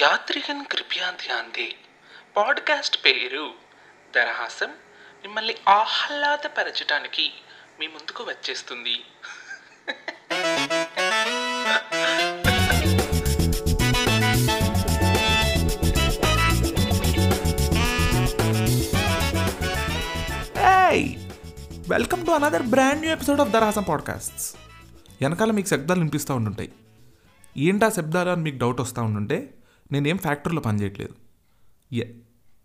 యాత్రికన్ కృపయా Dhyan podcast పేరు దరహాసం మిమ్మల్ని ఆహ్లాదపరచడానికి మీ ముందుకు వచ్చేస్తుంది. Welcome to another brand new episode of Darahasam podcasts వెనకాల మీకు శబ్దాలు వినిపిస్తూ ఉండుంటాయి. ఏంటా శబ్దాలు అని మీకు డౌట్ వస్తూ ఉండుంటే నేనేం ఫ్యాక్టరీలో పనిచేయట్లేదు యా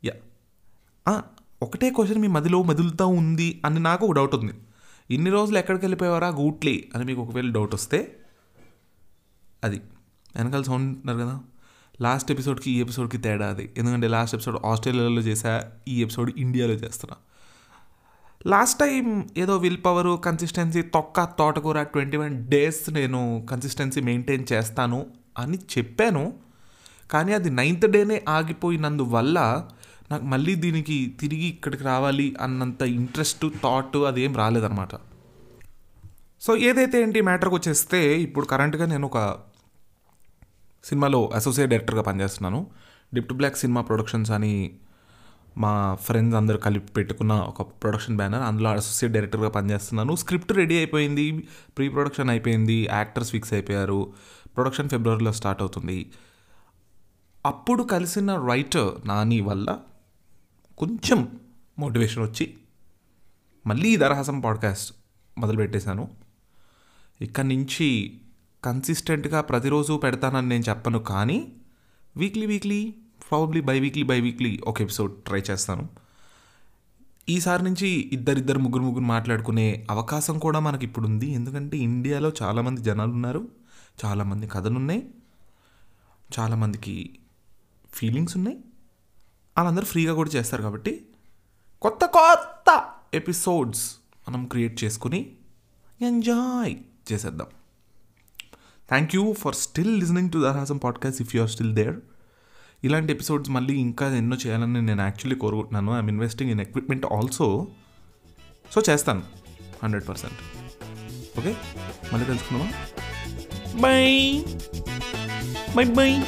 యా ఒకటే క్వశ్చన్ మీ మదిలో మెదులుతూ ఉంది అని నాకు ఒక డౌట్ ఉంది. ఇన్ని రోజులు ఎక్కడికి వెళ్ళిపోయారా గూట్లీ అని మీకు ఒకవేళ డౌట్ వస్తే అది. వెనకాల సౌండ్ ఉన్నారు కదా? లాస్ట్ ఎపిసోడ్కి ఈ ఎపిసోడ్కి తేడా అది. ఎందుకంటే లాస్ట్ ఎపిసోడ్ ఆస్ట్రేలియాలో చేసా ఈ ఎపిసోడ్ ఇండియాలో చేస్తున్నా. లాస్ట్ టైం ఏదో విల్ పవరు కన్సిస్టెన్సీ తొక్క తోటకూర ట్వంటీ వన్ డేస్ నేను కన్సిస్టెన్సీ మెయింటైన్ చేస్తాను అని చెప్పాను. కానీ అది నైన్త్ డేనే ఆగిపోయినందువల్ల నాకు మళ్ళీ దీనికి తిరిగి ఇక్కడికి రావాలి అన్నంత ఇంట్రెస్ట్ థాట్ అదేం రాలేదన్నమాట. సో ఏదైతే ఏంటి మ్యాటర్కి వచ్చేస్తే ఇప్పుడు కరెంట్గా నేను ఒక సినిమాలో అసోసియేట్ డైరెక్టర్గా పనిచేస్తున్నాను. డిప్ట్ బ్లాక్ సినిమా ప్రొడక్షన్స్ అని మా ఫ్రెండ్స్ అందరు కలిపి పెట్టుకున్న ఒక ప్రొడక్షన్ బ్యానర్ అందులో అసోసియేట్ డైరెక్టర్గా పనిచేస్తున్నాను. స్క్రిప్ట్ రెడీ అయిపోయింది ప్రీ ప్రొడక్షన్ అయిపోయింది యాక్టర్స్ ఫిక్స్ అయిపోయారు. ప్రొడక్షన్ ఫిబ్రవరిలో స్టార్ట్ అవుతుంది. అప్పుడు కలిసిన రైటర్ నాని వల్ల కొంచెం మోటివేషన్ వచ్చి మళ్ళీ దరహాసం పాడ్కాస్ట్ మొదలుపెట్టేశాను. ఇక్కడి నుంచి కన్సిస్టెంట్గా ప్రతిరోజు పెడతానని నేను చెప్పను కానీ weekly weekly probably biweekly biweekly ఒక ఎపిసోడ్ ట్రై చేస్తాను. ఈసారి నుంచి ఇద్దరిద్దరు ముగ్గురు ముగ్గురు మాట్లాడుకునే అవకాశం కూడా మనకి ఇప్పుడు ఉంది ఎందుకంటే ఇండియాలో చాలామంది జనాలు ఉన్నారు చాలామంది కథలు ఉన్నాయి చాలామందికి ఫీలింగ్స్ ఉన్నాయి. వాళ్ళందరూ ఫ్రీగా కూడా చేస్తారు కాబట్టి కొత్త కొత్త ఎపిసోడ్స్ మనం క్రియేట్ చేసుకుని ఎంజాయ్ చేసేద్దాం. Thank you for still listening to Darahasam podcast if you are still there ఇలాంటి ఎపిసోడ్స్ మళ్ళీ ఇంకా ఎన్నో చేయాలని నేను యాక్చువల్లీ కోరుకుంటున్నాను. I'm investing in equipment also so చేస్తాను. హండ్రెడ్ పర్సెంట్ ఓకే మళ్ళీ తెలుసుకుందామా బై బై బై